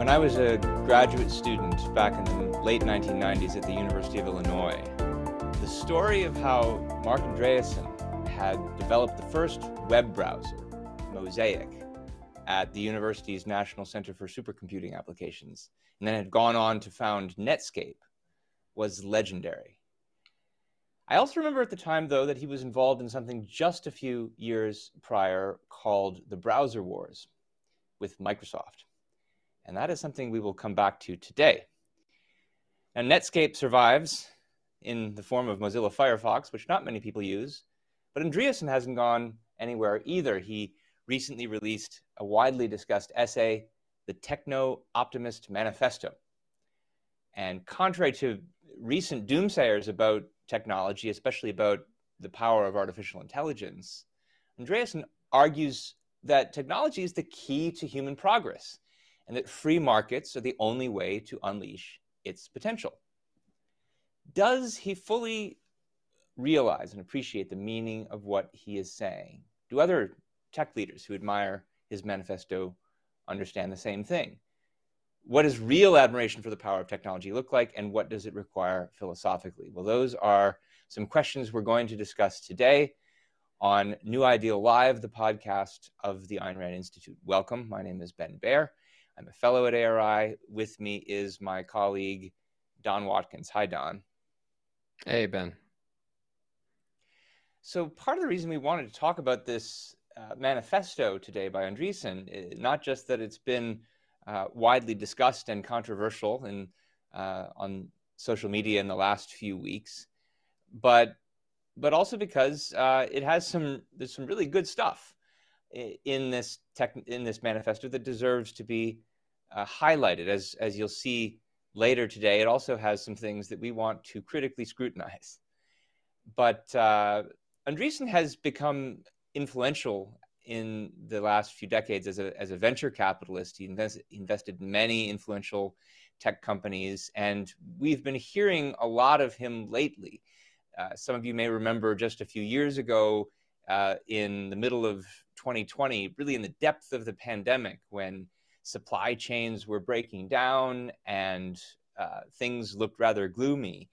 When I was a graduate student back in the late 1990s at the University of Illinois, the story of how Marc Andreessen had developed the first web browser, Mosaic, at the university's National Center for Supercomputing Applications, and then had gone on to found Netscape, was legendary. I also remember at the time, though, that he was involved in something just a few years prior called the Browser Wars with Microsoft. And that is something we will come back to today. Now, Netscape survives in the form of Mozilla Firefox, which not many people use, but Andreessen hasn't gone anywhere either. He recently released a widely discussed essay, The Techno Optimist Manifesto. And contrary to recent doomsayers about technology, especially about the power of artificial intelligence, Andreessen argues that technology is the key to human progress and that free markets are the only way to unleash its potential. Does he fully realize and appreciate the meaning of what he is saying? Do other tech leaders who admire his manifesto understand the same thing? What does real admiration for the power of technology look like, and what does it require philosophically? Well, those are some questions we're going to discuss today on New Ideal Live, the podcast of the Ayn Rand Institute. Welcome. My name is Ben Bayer. I'm a fellow at ARI. With me is my colleague, Don Watkins. Hi, Don. Hey, Ben. So, part of the reason we wanted to talk about this uh, manifesto today by Andreessen, not just that it's been uh, widely discussed and controversial in, uh, on social media in the last few weeks, but but also because uh, it has some there's some really good stuff in this tech in this manifesto that deserves to be uh, highlighted. As as you'll see later today, it also has some things that we want to critically scrutinize. But uh, Andreessen has become influential in the last few decades as a as a venture capitalist. He invest, invested many influential tech companies, and we've been hearing a lot of him lately. Uh, some of you may remember just a few years ago, uh, in the middle of 2020, really in the depth of the pandemic, when supply chains were breaking down and uh, things looked rather gloomy,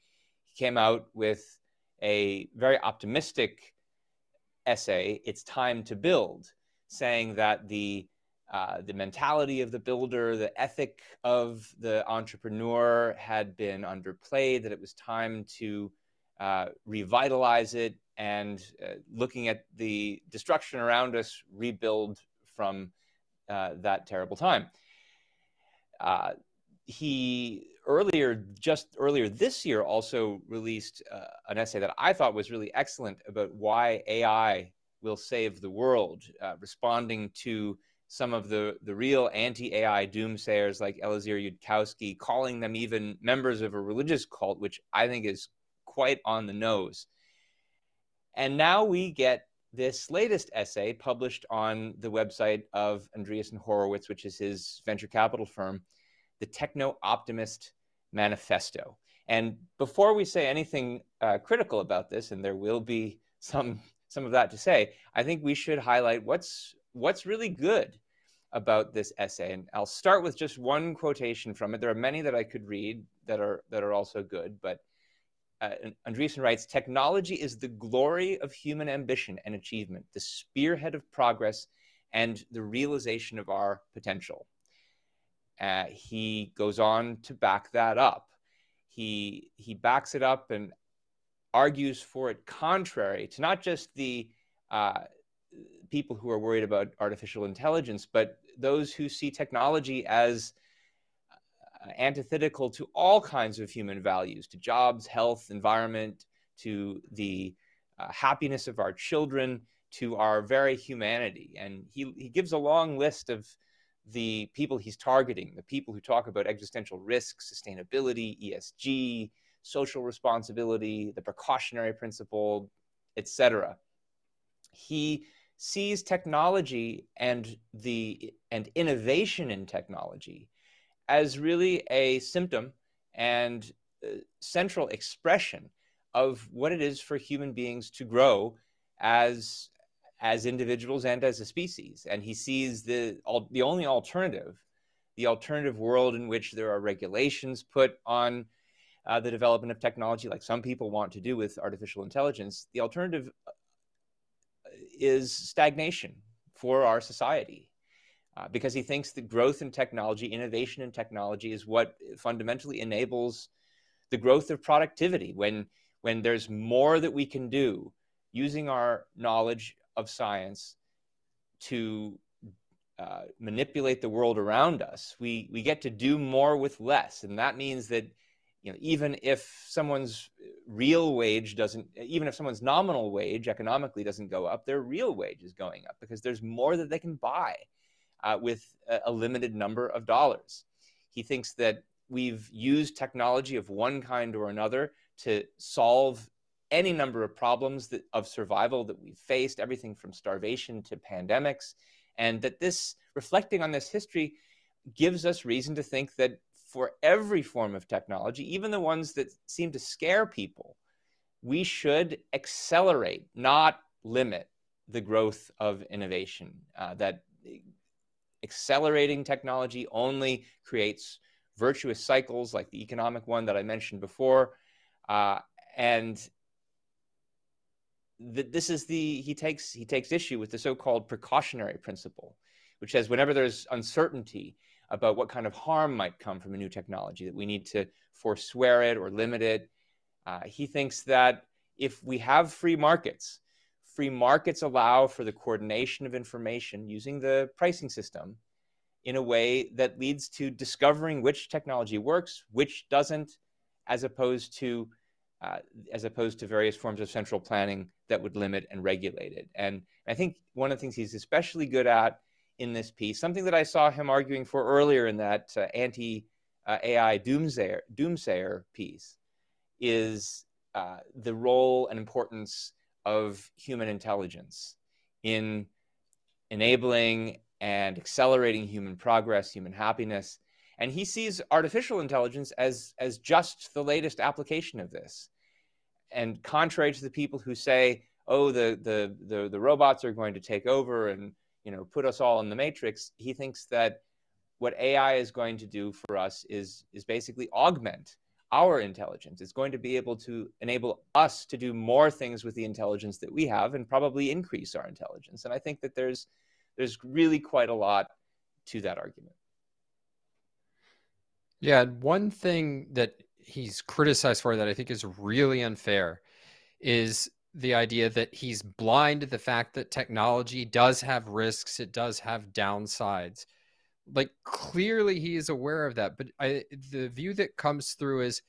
he came out with a very optimistic essay, It's Time to Build, saying that the uh, the mentality of the builder, the ethic of the entrepreneur had been underplayed, that it was time to uh, revitalize it, and uh, looking at the destruction around us, rebuild from uh, that terrible time. Uh, he earlier, just earlier this year, also released uh, an essay that I thought was really excellent about why AI will save the world, uh, responding to some of the, the real anti-AI doomsayers like Eliezer Yudkowsky, calling them even members of a religious cult, which I think is quite on the nose. And now we get this latest essay published on the website of Andreessen Horowitz, which is his venture capital firm, the Techno Optimist Manifesto. And before we say anything uh, critical about this, and there will be some some of that to say, I think we should highlight what's what's really good about this essay. And I'll start with just one quotation from it. There are many that I could read that are that are also good, but uh, Andreessen writes, technology is the glory of human ambition and achievement, the spearhead of progress, and the realization of our potential. Uh, he goes on to back that up. He, he backs it up and argues for it contrary to not just the uh, people who are worried about artificial intelligence, but those who see technology as antithetical to all kinds of human values, to jobs, health, environment, to the uh, happiness of our children, to our very humanity. And he, he gives a long list of the people he's targeting, the people who talk about existential risk, sustainability, ESG, social responsibility, the precautionary principle, etc. He sees technology and the and innovation in technology as really a symptom and uh, central expression of what it is for human beings to grow as as individuals and as a species and he sees the the only alternative the alternative world in which there are regulations put on uh, the development of technology, like some people want to do with artificial intelligence, the alternative uh, is stagnation for our society. Uh, because he thinks that growth in technology, innovation in technology, is what fundamentally enables the growth of productivity. When when there's more that we can do using our knowledge of science to uh, manipulate the world around us, we we get to do more with less, and that means that you know even if someone's real wage doesn't, even if someone's nominal wage economically doesn't go up, their real wage is going up because there's more that they can buy uh, with a, limited number of dollars. He thinks that we've used technology of one kind or another to solve any number of problems that, of survival that we've faced, everything from starvation to pandemics, and that this, reflecting on this history, gives us reason to think that for every form of technology, even the ones that seem to scare people, we should accelerate, not limit the growth of innovation. Uh, that accelerating technology only creates virtuous cycles like the economic one that I mentioned before. Uh, and th- this is the he takes he takes issue with the so-called precautionary principle, which says whenever there's uncertainty about what kind of harm might come from a new technology, that we need to forswear it or limit it. Uh, he thinks that if we have free markets, free markets allow for the coordination of information using the pricing system in a way that leads to discovering which technology works, which doesn't, as opposed to uh, as opposed to various forms of central planning that would limit and regulate it. And I think one of the things he's especially good at in this piece, something that I saw him arguing for earlier in that uh, anti uh, AI doomsayer, doomsayer piece, is uh, the role and importance of human intelligence in enabling and accelerating human progress, human happiness. And he sees artificial intelligence as, as just the latest application of this. And contrary to the people who say, oh, the, the, the, the robots are going to take over and you know, put us all in the matrix, he thinks that what AI is going to do for us is, is basically augment our intelligence. It's going to be able to enable us to do more things with the intelligence that we have and probably increase our intelligence. And I think that there's there's really quite a lot to that argument. Yeah, one thing that he's criticized for that I think is really unfair is the idea that he's blind to the fact that technology does have risks, it does have downsides like clearly he is aware of that but I, the view that comes through is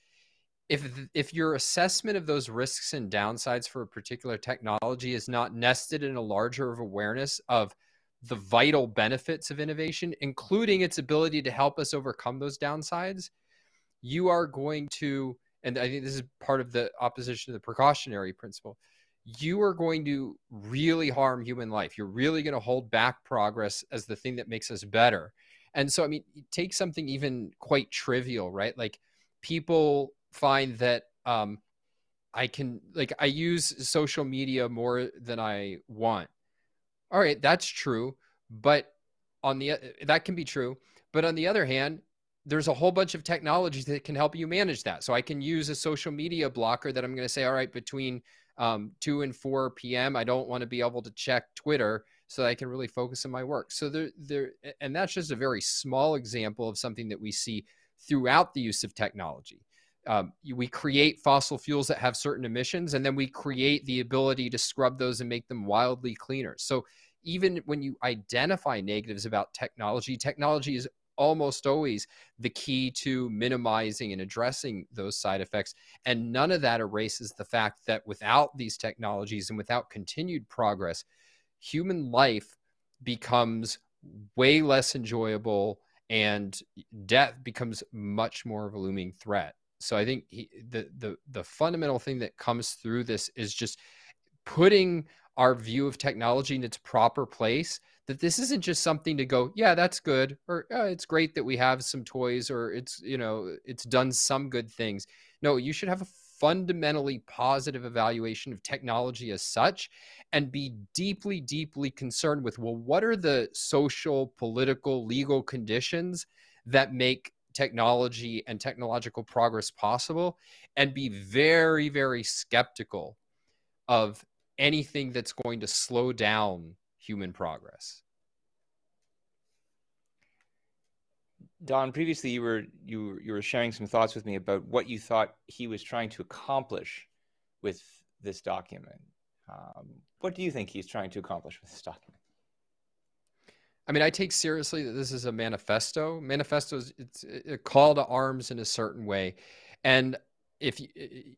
if if your assessment of those risks and downsides for a particular technology is not nested in a larger of awareness of the vital benefits of innovation including its ability to help us overcome those downsides you are going to and i think this is part of the opposition to the precautionary principle you are going to really harm human life. You're really going to hold back progress as the thing that makes us better. And so, I mean, take something even quite trivial, right? Like people find that um, I can, like, I use social media more than I want. All right, that's true. But on the, that can be true. But on the other hand, there's a whole bunch of technologies that can help you manage that. So I can use a social media blocker that I'm going to say, all right, between um, 2 and 4 p.m., I don't want to be able to check Twitter so I can really focus on my work. So there, there, and that's just a very small example of something that we see throughout the use of technology. Um, we create fossil fuels that have certain emissions, and then we create the ability to scrub those and make them wildly cleaner. So even when you identify negatives about technology, technology is almost always the key to minimizing and addressing those side effects. And none of that erases the fact that without these technologies and without continued progress, human life becomes way less enjoyable and death becomes much more of a looming threat. So I think he, the the the fundamental thing that comes through this is just putting our view of technology in its proper place that this isn't just something to go yeah that's good or oh, it's great that we have some toys or it's you know it's done some good things no you should have a fundamentally positive evaluation of technology as such and be deeply, deeply concerned with well, what are the social, political, legal conditions that make technology and technological progress possible and be very, very skeptical of anything that's going to slow down human progress. Don, previously you were you you were sharing some thoughts with me about what you thought he was trying to accomplish with this document. Um, what do you think he's trying to accomplish with this document? I mean, I take seriously that this is a manifesto. Manifesto is it's a call to arms in a certain way, and if you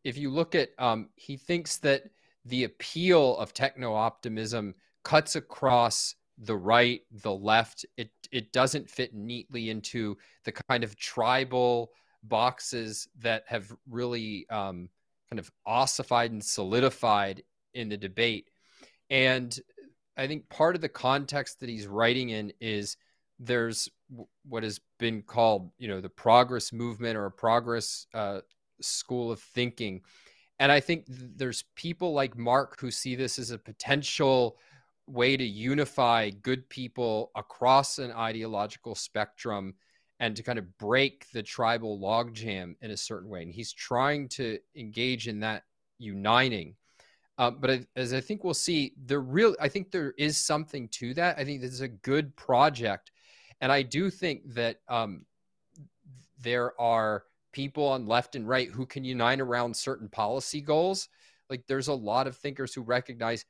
if you look at, um, he thinks that the appeal of techno optimism cuts across the right, the left. It it doesn't fit neatly into the kind of tribal boxes that have really um, kind of ossified and solidified in the debate. And I think part of the context that he's writing in is there's what has been called, you know, the progress movement or a progress uh, school of thinking. And I think there's people like Marc who see this as a potential way to unify good people across an ideological spectrum and to kind of break the tribal logjam in a certain way. And he's trying to engage in that uniting. Uh, but as I think we'll see, there real I think there is something to that. I think this is a good project, and I do think that um, there are people on left and right who can unite around certain policy goals. Like there's a lot of thinkers who recognize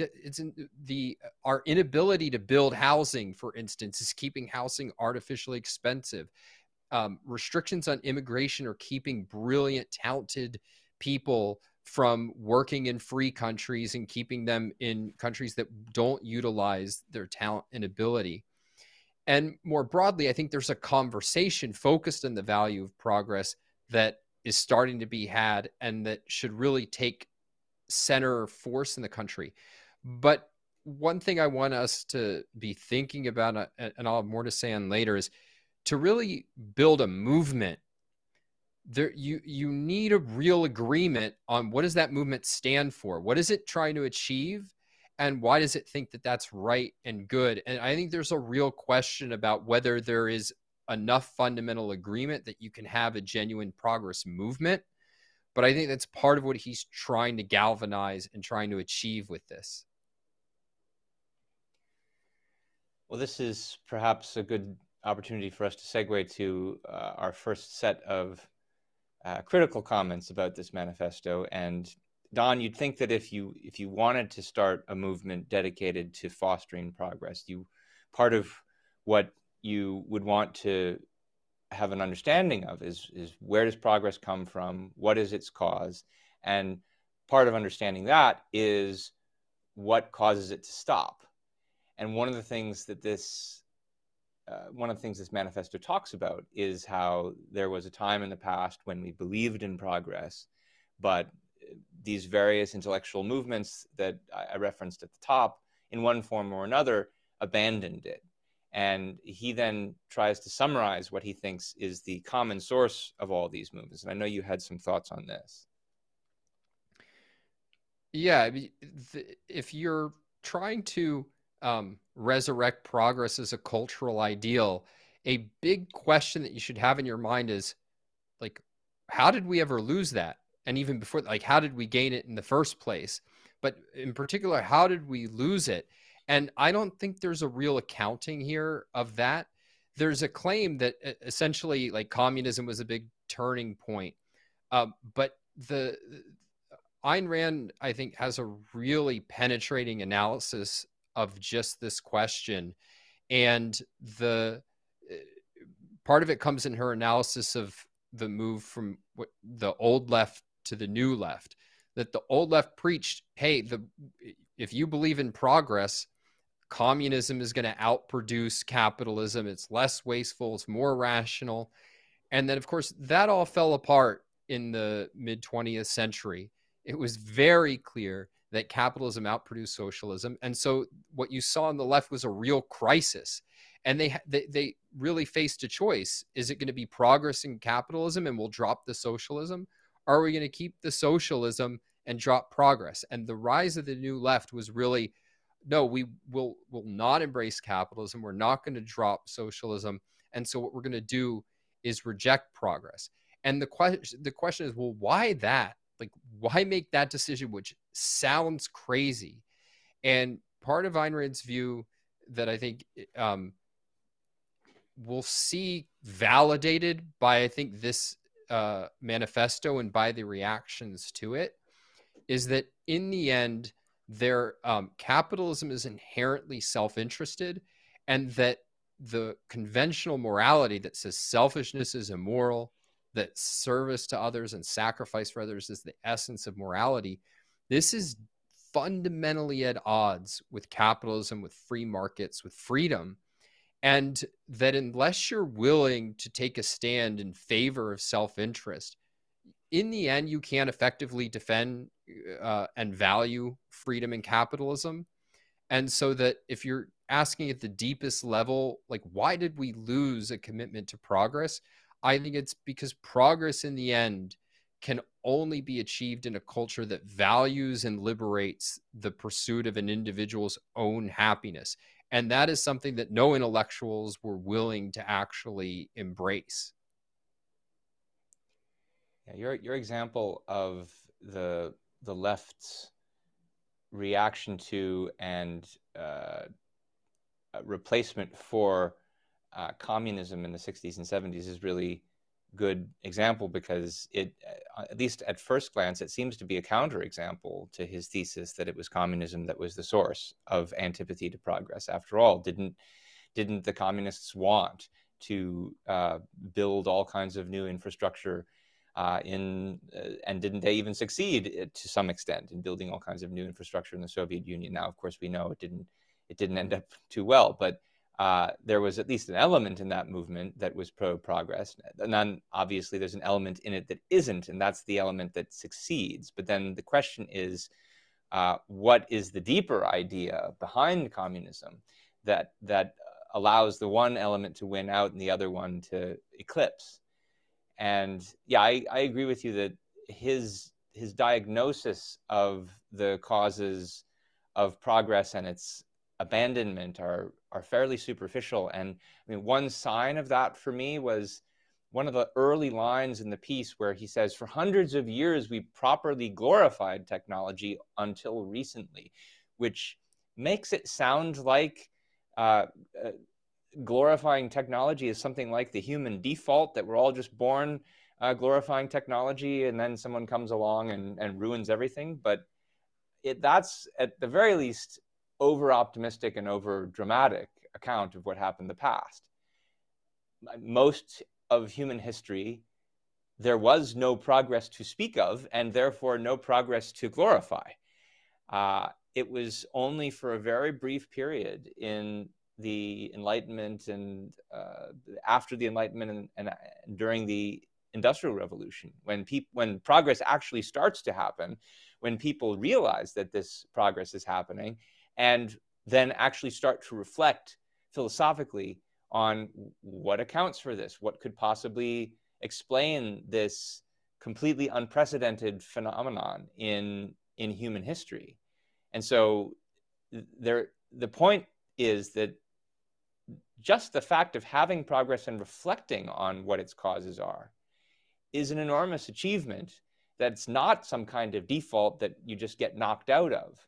it's in the our inability to build housing, for instance, is keeping housing artificially expensive. Um, restrictions on immigration are keeping brilliant, talented people from working in free countries and keeping them in countries that don't utilize their talent and ability. And more broadly, I think there's a conversation focused on the value of progress that is starting to be had and that should really take center force in the country. But one thing I want us to be thinking about, uh, and I'll have more to say on later, is to really build a movement. There you you need a real agreement on what does that movement stand for? What is it trying to achieve? And why does it think that that's right and good? And i think there's a real question about whether there is enough fundamental agreement that you can have a genuine progress movement. But i think that's part of what he's trying to galvanize and trying to achieve with this well this is perhaps a good opportunity for us to segue to uh, our first set of uh, critical comments about this manifesto. And Don, you'd think that if you if you wanted to start a movement dedicated to fostering progress, you part of what you would want to have an understanding of is is where does progress come from? What is its cause? And part of understanding that is what causes it to stop. And one of the things that this uh, one of the things this manifesto talks about is how there was a time in the past when we believed in progress, but uh, these various intellectual movements that I referenced at the top, in one form or another, abandoned it. And he then tries to summarize what he thinks is the common source of all these movements. And I know you had some thoughts on this. Yeah, if you're trying to um, resurrect progress as a cultural ideal, a big question that you should have in your mind is like, how did we ever lose that? And even before, like, how did we gain it in the first place? But in particular, how did we lose it? And I don't think there's a real accounting here of that. There's a claim that essentially, like, communism was a big turning point. Um, but the Ayn Rand, I think, has a really penetrating analysis of just this question. And the eh, part of it comes in her analysis of the move from the old left to the new left that the old left preached hey the if you believe in progress communism is going to outproduce capitalism. It's less wasteful it's more rational. And then of course that all fell apart in the mid 20th century. It was very clear that capitalism outproduced socialism. And so what you saw on the left was a real crisis. And they, they, they really faced a choice. Is it going to be progress in capitalism and we'll drop the socialism? Are we going to keep the socialism and drop progress? And the rise of the new left was really no, we will will not embrace capitalism. We're not going to drop socialism. And so what we're going to do is reject progress. And the question the question is, well, why that? Like, why make that decision, which sounds crazy? And part of Ayn Rand's view that I think um, we'll see validated by I think this uh, manifesto and by the reactions to it is that in the end, their um, capitalism is inherently self-interested, and that the conventional morality that says selfishness is immoral, that service to others and sacrifice for others is the essence of morality. This is fundamentally at odds with capitalism, with free markets, with freedom. And that unless you're willing to take a stand in favor of self interest, in the end, you can't effectively defend uh, and value freedom and capitalism. And so that if you're asking at the deepest level, like, why did we lose a commitment to progress? I think it's because progress in the end can only be achieved in a culture that values and liberates the pursuit of an individual's own happiness. And that is something that no intellectuals were willing to actually embrace. Yeah, your your example of the the left's reaction to and uh, replacement for uh, communism in the 60s and 70s is really good example because it uh, at least at first glance it seems to be a counterexample to his thesis that it was communism that was the source of antipathy to progress. After all didn't didn't the communists want to uh, build all kinds of new infrastructure uh, in uh, and didn't they even succeed uh, to some extent in building all kinds of new infrastructure in the Soviet Union? Now of course we know it didn't it didn't end up too well but uh, there was at least an element in that movement that was pro progress. And then obviously there's an element in it that isn't, and that's the element that succeeds. But then the question is, uh, what is the deeper idea behind communism that that allows the one element to win out and the other one to eclipse? And yeah, I, I agree with you that his his diagnosis of the causes of progress and its abandonment are are fairly superficial. And I mean, one sign of that for me was one of the early lines in the piece where he says, "For hundreds of years, we properly glorified technology until recently," which makes it sound like uh, uh, glorifying technology is something like the human default that we're all just born uh, glorifying technology, and then someone comes along and, and ruins everything. But it, that's at the very least over optimistic and over dramatic account of what happened in the past. Most of human history, there was no progress to speak of, and therefore no progress to glorify. Uh, it was only for a very brief period in the Enlightenment and uh, after the Enlightenment and, and, during the Industrial Revolution, when when progress actually starts to happen, when people realize that this progress is happening, and then actually start to reflect philosophically on what accounts for this, what could possibly explain this completely unprecedented phenomenon in in human history. And so there the point is that just the fact of having progress and reflecting on what its causes are is an enormous achievement that's not some kind of default that you just get knocked out of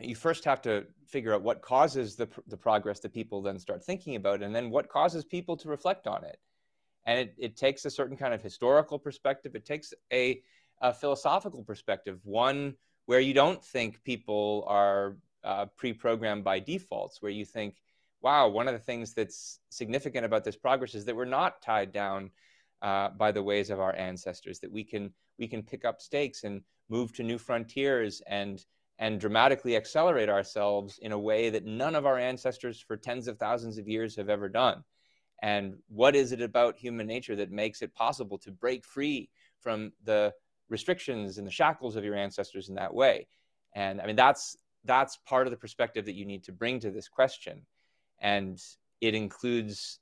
you first have to figure out what causes the, the progress that people then start thinking about and then what causes people to reflect on it. And it, it takes a certain kind of historical perspective. It takes a, a philosophical perspective one where you don't think people are uh, pre-programmed by defaults where you think wow one of the things that's significant about this progress is that we're not tied down uh, by the ways of our ancestors that we can we can pick up stakes and move to new frontiers and and dramatically accelerate ourselves in a way that none of our ancestors for tens of thousands of years have ever done. And what is it about human nature that makes it possible to break free from the restrictions and the shackles of your ancestors in that way? And I mean, that's that's part of the perspective that you need to bring to this question. And it includes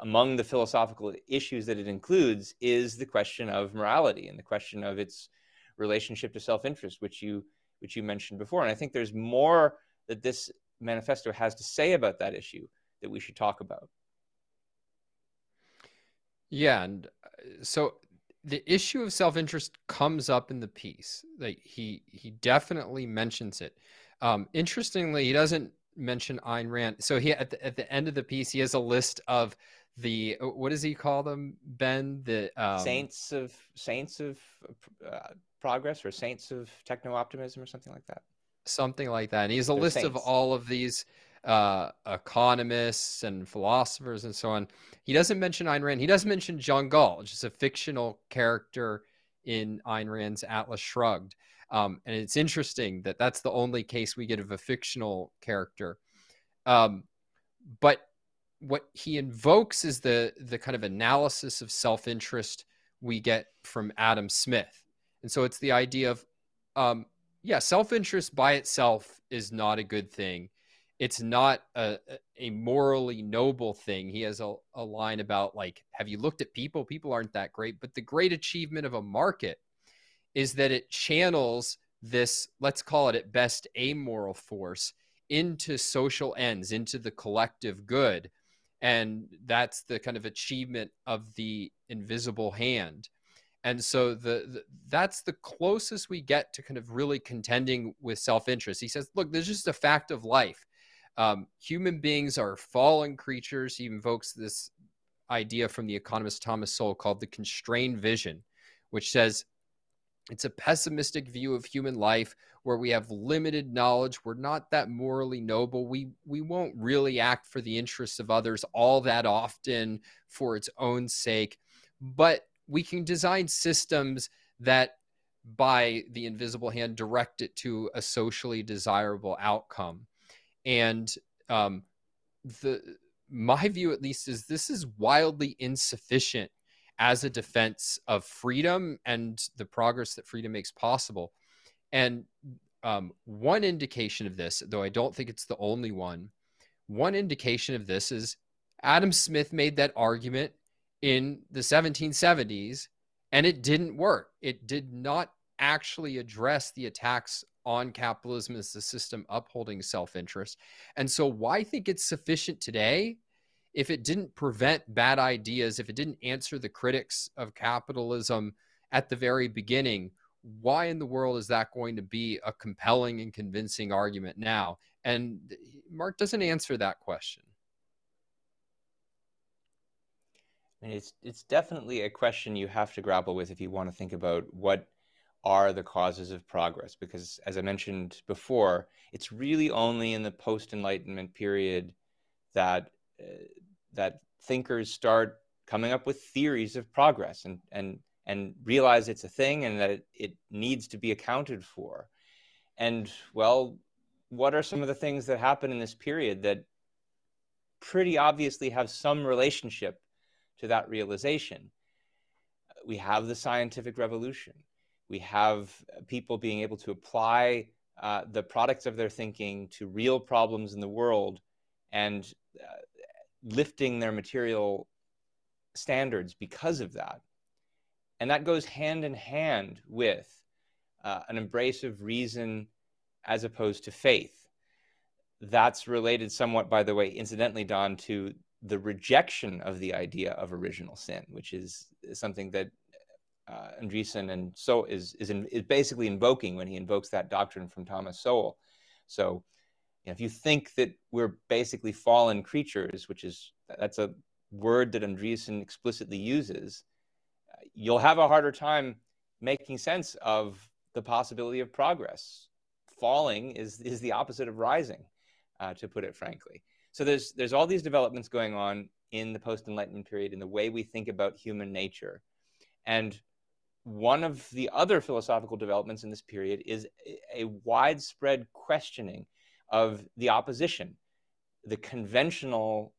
among the philosophical issues that it includes is the question of morality and the question of its relationship to self-interest, which you which you mentioned before. And I think there's more that this manifesto has to say about that issue that we should talk about. Yeah, and uh, so the issue of self-interest comes up in the piece. Like he he definitely mentions it. Um, interestingly, he doesn't mention Ayn Rand. So he at the, at the end of the piece, he has a list of the uh, what does he call them, Ben? The um, saints of saints of uh, progress or saints of techno optimism or something like that. Something like that. And he has a They're list saints. of all of these uh, economists and philosophers and so on. He doesn't mention Ayn Rand. He does mention John Galt, which is a fictional character in Ayn Rand's Atlas Shrugged. Um, and it's interesting that that's the only case we get of a fictional character. Um, but what he invokes is the the kind of analysis of self-interest we get from Adam Smith. And so it's the idea of um, yeah, self-interest by itself is not a good thing it's not a, a morally noble thing. He has a, a line about like, have you looked at people? People aren't that great. But the great achievement of a market is that it channels this, let's call it at best, amoral force into social ends, into the collective good. And that's the kind of achievement of the invisible hand. And so the, the, that's the closest we get to kind of really contending with self-interest. He says, look, there's just a fact of life um, human beings are fallen creatures. He invokes this idea from the economist Thomas Sowell called the constrained vision, which says it's a pessimistic view of human life where we have limited knowledge. We're not that morally noble. We we won't really act for the interests of others all that often for its own sake, but we can design systems that by the invisible hand direct it to a socially desirable outcome. And um, the my view at least is this is wildly insufficient as a defense of freedom and the progress that freedom makes possible. And um, one indication of this though i don't think it's the only one one indication of this is adam smith made that argument in the 1770s and it didn't work it did not actually address the attacks on capitalism as the system upholding self interest. And so, why think it's sufficient today if it didn't prevent bad ideas, if it didn't answer the critics of capitalism at the very beginning? Why in the world is that going to be a compelling and convincing argument now? And Marc doesn't answer that question. I mean, it's it's definitely a question you have to grapple with if you want to think about what are the causes of progress because as i mentioned before it's really only in the post enlightenment period that uh, that thinkers start coming up with theories of progress and and and realize it's a thing and that it, it needs to be accounted for. And well what are some of the things that happen in this period that pretty obviously have some relationship to that realization we have the scientific revolution we have people being able to apply uh, the products of their thinking to real problems in the world and uh, lifting their material standards because of that. And that goes hand in hand with uh, an embrace of reason as opposed to faith. That's related somewhat, by the way, incidentally, Don, to the rejection of the idea of original sin, which is something that uh, Andreessen and so is is, in, is basically invoking when he invokes that doctrine from Thomas Sowell. So, you know, if you think that we're basically fallen creatures, which is that's a word that Andreessen explicitly uses, you'll have a harder time making sense of the possibility of progress. Falling is is the opposite of rising, uh, to put it frankly. So there's there's all these developments going on in the post Enlightenment period in the way we think about human nature, and one of the other philosophical developments in this period is a widespread questioning of the opposition, the conventional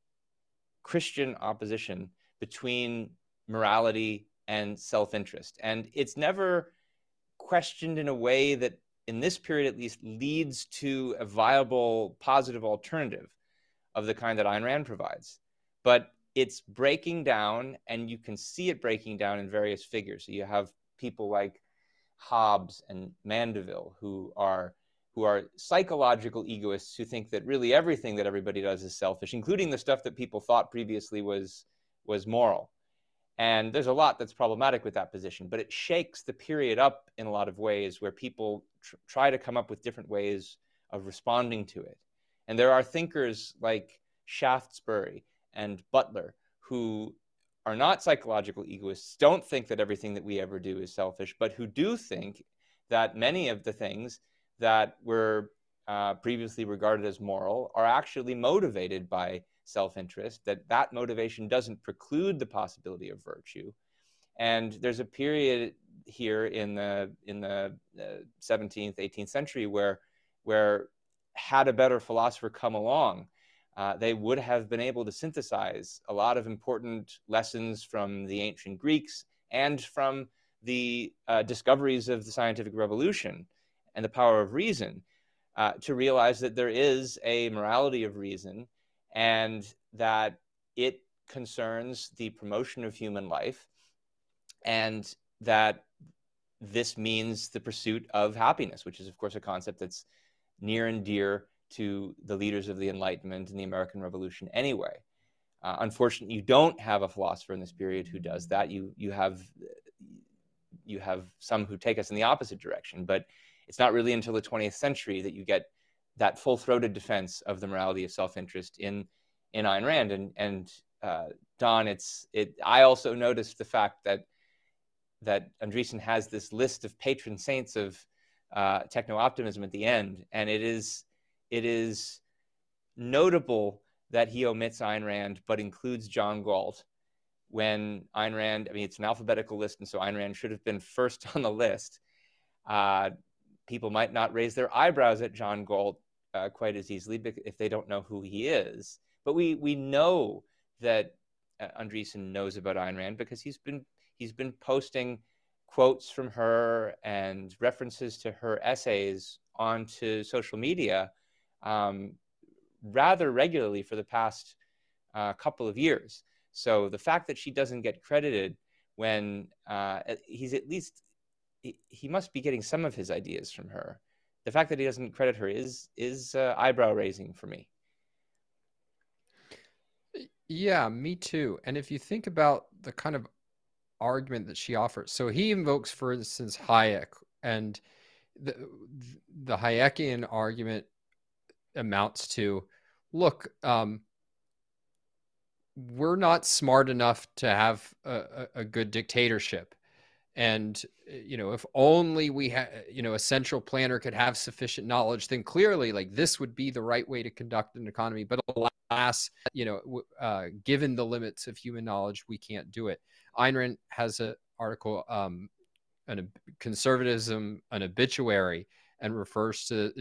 Christian opposition between morality and self interest. And it's never questioned in a way that, in this period at least, leads to a viable positive alternative of the kind that Ayn Rand provides. But it's breaking down, and you can see it breaking down in various figures. So you have people like Hobbes and Mandeville who are who are psychological egoists who think that really everything that everybody does is selfish, including the stuff that people thought previously was was moral. And there's a lot that's problematic with that position, but it shakes the period up in a lot of ways where people tr- try to come up with different ways of responding to it. And there are thinkers like Shaftesbury and Butler who are not psychological egoists, don't think that everything that we ever do is selfish, but who do think that many of the things that were uh, previously regarded as moral are actually motivated by self-interest that that motivation doesn't preclude the possibility of virtue. And there's a period here in the in the uh, 17th 18th century where where had a better philosopher come along uh, they would have been able to synthesize a lot of important lessons from the ancient greeks and from the uh, discoveries of the scientific revolution and the power of reason uh, to realize that there is a morality of reason and that it concerns the promotion of human life and that this means the pursuit of happiness, which is, of course, a concept that's near and dear to the leaders of the Enlightenment and the American Revolution anyway. Uh, unfortunately, you don't have a philosopher in this period who does that. You, you, have, you have some who take us in the opposite direction, but it's not really until the 20th century that you get that full-throated defense of the morality of self-interest in in Ayn Rand. And and uh, Don, it's it. I also noticed the fact that that Andreessen has this list of patron saints of uh, techno optimism at the end, and it is it is notable that he omits Ayn Rand but includes John Galt. When Ayn Rand, I mean, it's an alphabetical list, and so Ayn Rand should have been first on the list. Uh, people might not raise their eyebrows at John Galt uh, quite as easily if they don't know who he is. But we we know that uh, Andreessen knows about Ayn Rand because he's been he's been posting quotes from her and references to her essays onto social media um, rather regularly for the past uh, couple of years. So the fact that she doesn't get credited when uh, he's at least he, must be getting some of his ideas from her the fact that he doesn't credit her is is uh, eyebrow raising for me. Yeah, me too. And if you think about the kind of argument that she offers, so he invokes, for instance, Hayek, and the the Hayekian argument amounts to, look, um, we're not smart enough to have a, a good dictatorship. And you know if only we had you know a central planner could have sufficient knowledge then clearly like this would be the right way to conduct an economy. But alas you know uh, given the limits of human knowledge we can't do it Ayn Rand has an article um, an conservatism an obituary and refers to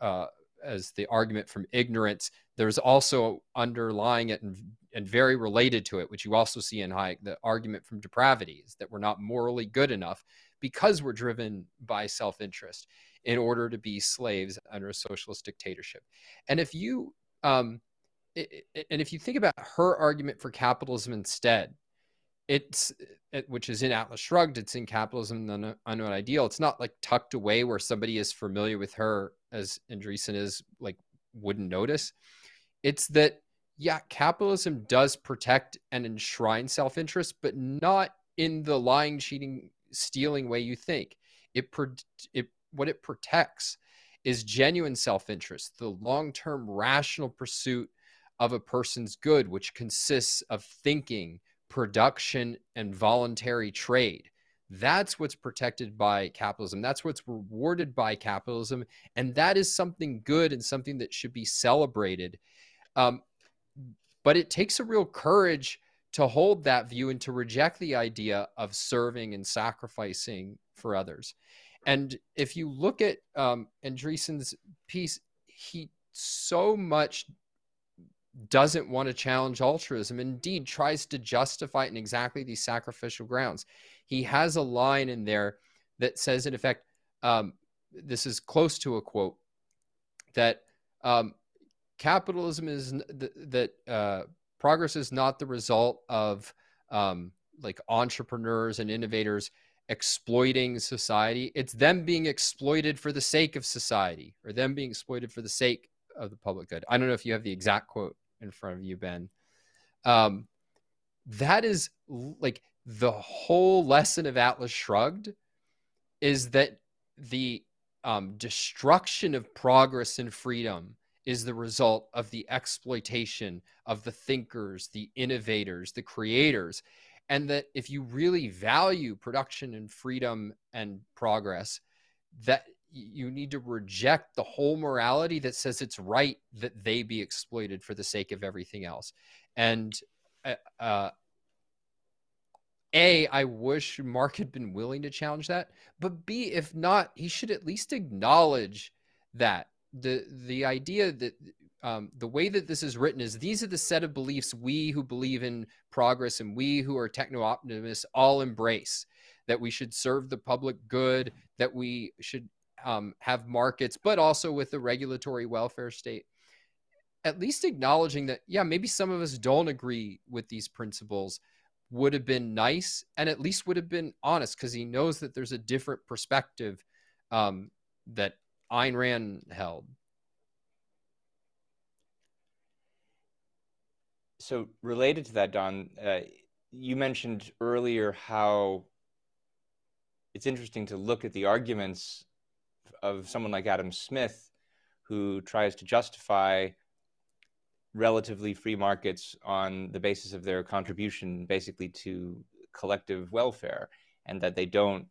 uh, as the argument from ignorance there's also underlying it and, and very related to it, which you also see in Hayek, the argument from depravity is that we're not morally good enough because we're driven by self interest in order to be slaves under a socialist dictatorship. And if you, um, and if you think about her argument for capitalism instead, it's eh, it, which is in Atlas Shrugged, it's in Capitalism the Unknown Ideal. It's not like tucked away where somebody is familiar with her as Andreessen is like wouldn't notice. It's that, yeah, capitalism does protect and enshrine self interest, but not in the lying, cheating, stealing way you think. It, it what it protects is genuine self interest, the long term rational pursuit of a person's good, which consists of thinking, production, and voluntary trade. That's what's protected by capitalism. That's what's rewarded by capitalism. And that is something good and something that should be celebrated. Um, but it takes a real courage to hold that view and to reject the idea of serving and sacrificing for others. And if you look at um, Andreessen's piece, he so much doesn't want to challenge altruism, indeed tries to justify it in exactly these sacrificial grounds. He has a line in there that says, in effect, um, this is close to a quote, that um, capitalism is th- that uh, progress is not the result of um, like entrepreneurs and innovators exploiting society. It's them being exploited for the sake of society or them being exploited for the sake of the public good. I don't know if you have the exact quote in front of you, Ben. Um, that is like the whole lesson of Atlas Shrugged is that the um, destruction of progress and freedom is the result of the exploitation of the thinkers, the innovators, the creators. And that if you really value production and freedom and progress, that you need to reject the whole morality that says it's right that they be exploited for the sake of everything else. And uh, uh a, I wish Marc had been willing to challenge that. But B, if not, he should at least acknowledge that the the idea that um, the way that this is written is these are the set of beliefs we who believe in progress and we who are techno optimists all embrace that we should serve the public good, that we should um, have markets, but also with the regulatory welfare state. At least acknowledging that, yeah, maybe some of us don't agree with these principles, would have been nice and at least would have been honest because he knows that there's a different perspective um, that Ayn Rand held. So, related to that, Don, uh, you mentioned earlier how it's interesting to look at the arguments of someone like Adam Smith, who tries to justify relatively free markets on the basis of their contribution basically to collective welfare and that they don't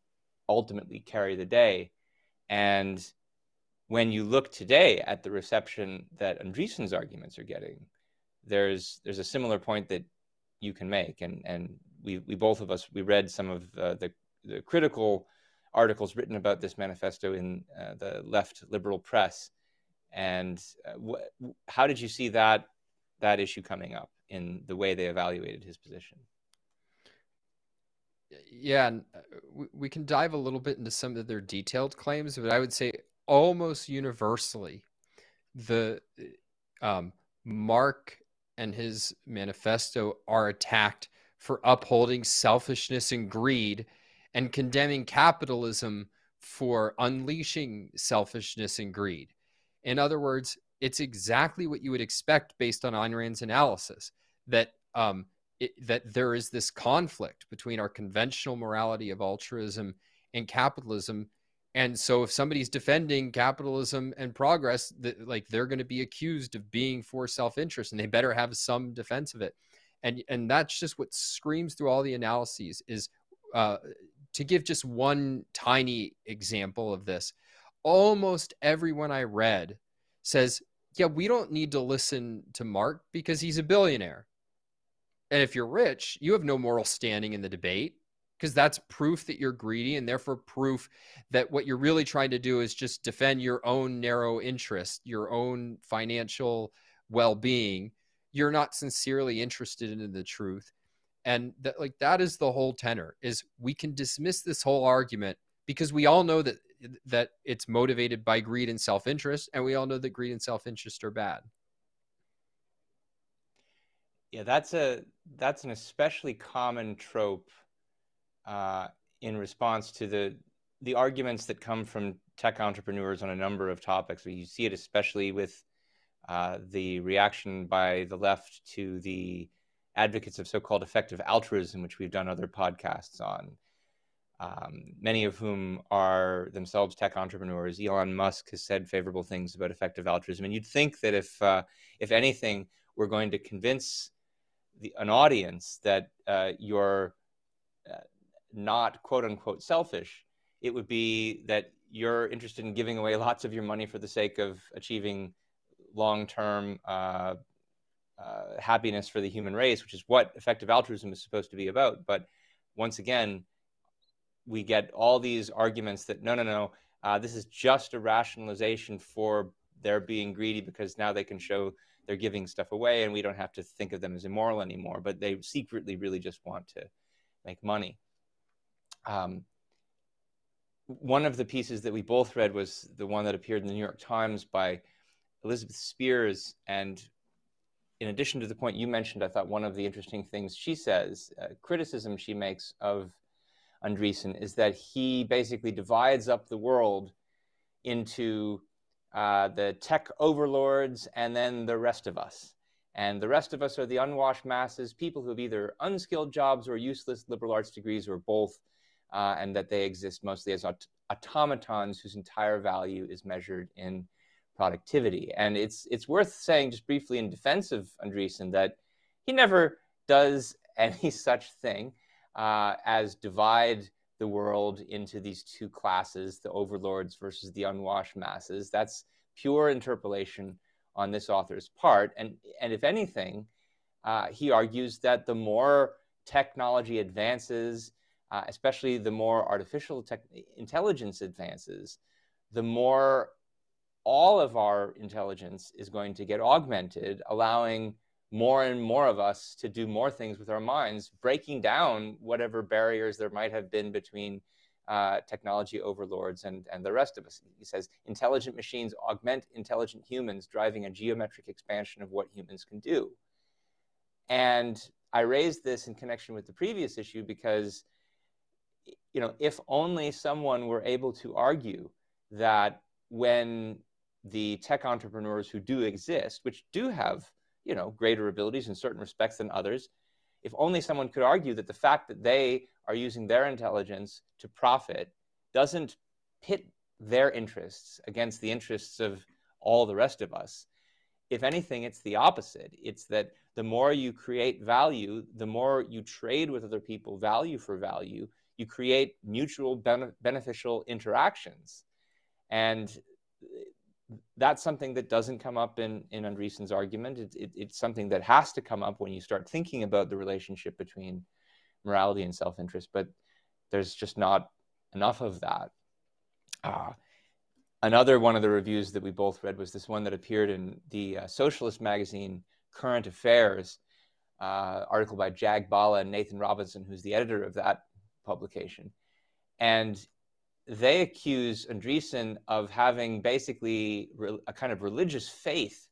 ultimately carry the day. And when you look today at the reception that Andreessen's arguments are getting, there's there's a similar point that you can make. And and we we both of us we read some of uh, the the critical articles written about this manifesto in uh, the left liberal press. And uh, wh- how did you see that that issue coming up in the way they evaluated his position. Yeah, and uh, we can dive a little bit into some of their detailed claims, but I would say almost universally, the um, Marc and his manifesto are attacked for upholding selfishness and greed and condemning capitalism for unleashing selfishness and greed. In other words, it's exactly what you would expect based on Ayn Rand's analysis that um, it, that there is this conflict between our conventional morality of altruism and capitalism. And so, if somebody's defending capitalism and progress, that like they're going to be accused of being for self-interest, and they better have some defense of it. And and that's just what screams through all the analyses. Is uh, to give just one tiny example of this. Almost everyone I read says, yeah, we don't need to listen to Marc because he's a billionaire. And if you're rich, you have no moral standing in the debate because that's proof that you're greedy and therefore proof that what you're really trying to do is just defend your own narrow interest, your own financial well being. You're not sincerely interested in the truth. And that, like, that is the whole tenor is we can dismiss this whole argument because we all know that that it's motivated by greed and self-interest and we all know that greed and self-interest are bad. Yeah that's a that's an especially common trope uh, in response to the the arguments that come from tech entrepreneurs on a number of topics. You see it especially with uh, the reaction by the left to the advocates of so-called effective altruism which we've done other podcasts on um, many of whom are themselves tech entrepreneurs. Elon Musk has said favorable things about effective altruism, and you'd think that if, uh, if anything, we're going to convince the, an audience that uh, you're uh, not quote unquote selfish, it would be that you're interested in giving away lots of your money for the sake of achieving long-term uh, uh, happiness for the human race, which is what effective altruism is supposed to be about. But once again, we get all these arguments that no, no, no, uh, this is just a rationalization for their being greedy because now they can show they're giving stuff away and we don't have to think of them as immoral anymore. But they secretly really just want to make money. Um, one of the pieces that we both read was the one that appeared in the New York Times by Elizabeth Spiers And in addition to the point you mentioned, I thought one of the interesting things she says, uh, criticism she makes of Andreessen is that he basically divides up the world into uh, the tech overlords and then the rest of us. And the rest of us are the unwashed masses, people who have either unskilled jobs or useless liberal arts degrees or both, uh, and that they exist mostly as aut- automatons whose entire value is measured in productivity. And it's, it's worth saying, just briefly in defense of Andreessen, that he never does any such thing uh, as divide the world into these two classes the overlords versus the unwashed masses. That's pure interpolation on this author's part. And, and if anything, uh, he argues that the more technology advances, uh, especially the more artificial intelligence advances, the more all of our intelligence is going to get augmented, allowing more and more of us to do more things with our minds, breaking down whatever barriers there might have been between uh, technology overlords and, and the rest of us. He says intelligent machines augment intelligent humans, driving a geometric expansion of what humans can do. And I raised this in connection with the previous issue because, you know, if only someone were able to argue that when the tech entrepreneurs who do exist, which do have, you know, greater abilities in certain respects than others, if only someone could argue that the fact that they are using their intelligence to profit doesn't pit their interests against the interests of all the rest of us. If anything, it's the opposite. It's that the more you create value, the more you trade with other people, value for value, you create mutual bene- beneficial interactions. And that's something that doesn't come up in, in Andreessen's argument. It, it, it's something that has to come up when you start thinking about the relationship between morality and self interest, but there's just not enough of that. Uh, another one of the reviews that we both read was this one that appeared in the uh, socialist magazine Current Affairs, uh, article by Jag Bhalla and Nathan Robinson, who's the editor of that publication. And they accuse Andreessen of having basically a kind of religious faith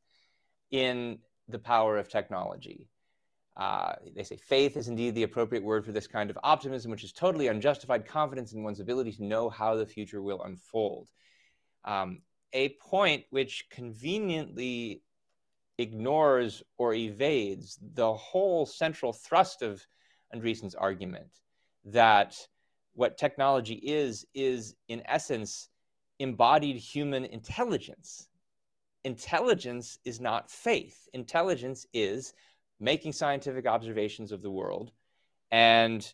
in the power of technology. Uh, they say faith is indeed the appropriate word for this kind of optimism, which is totally unjustified confidence in one's ability to know how the future will unfold. Um, a point which conveniently ignores or evades the whole central thrust of Andreessen's argument that what technology is, is in essence embodied human intelligence. Intelligence is not faith. Intelligence is making scientific observations of the world and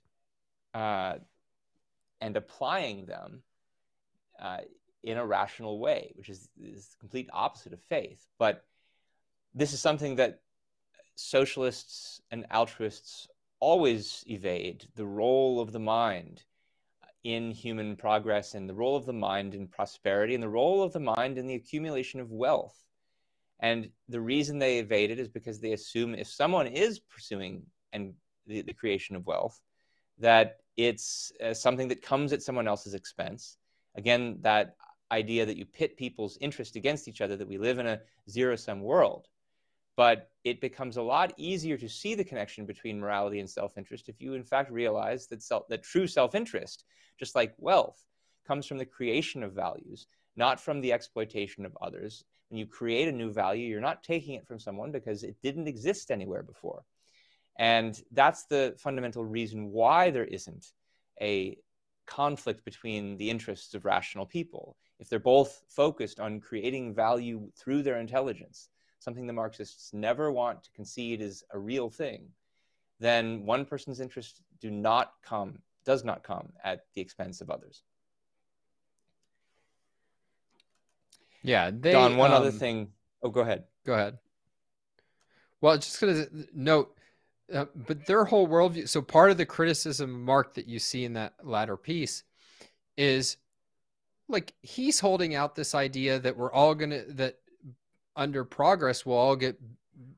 uh, and applying them uh, in a rational way, which is, is the complete opposite of faith. But this is something that socialists and altruists always evade the role of the mind in human progress and the role of the mind in prosperity and the role of the mind in the accumulation of wealth. And the reason they evade it is because they assume if someone is pursuing and the, the creation of wealth, that it's uh, something that comes at someone else's expense. Again, that idea that you pit people's interest against each other, that we live in a zero sum world. But it becomes a lot easier to see the connection between morality and self interest if you, in fact, realize that, self, that true self interest, just like wealth, comes from the creation of values, not from the exploitation of others when you create a new value, you're not taking it from someone because it didn't exist anywhere before. And that's the fundamental reason why there isn't a conflict between the interests of rational people. If they're both focused on creating value through their intelligence, something the Marxists never want to concede is a real thing, then one person's interests do not come, does not come at the expense of others. Yeah, they. Don, one um, other thing. Oh, go ahead. Go ahead. Well, just going to note, uh, but their whole worldview. So part of the criticism, Marc, that you see in that latter piece is like he's holding out this idea that we're all going to, that under progress, we'll all get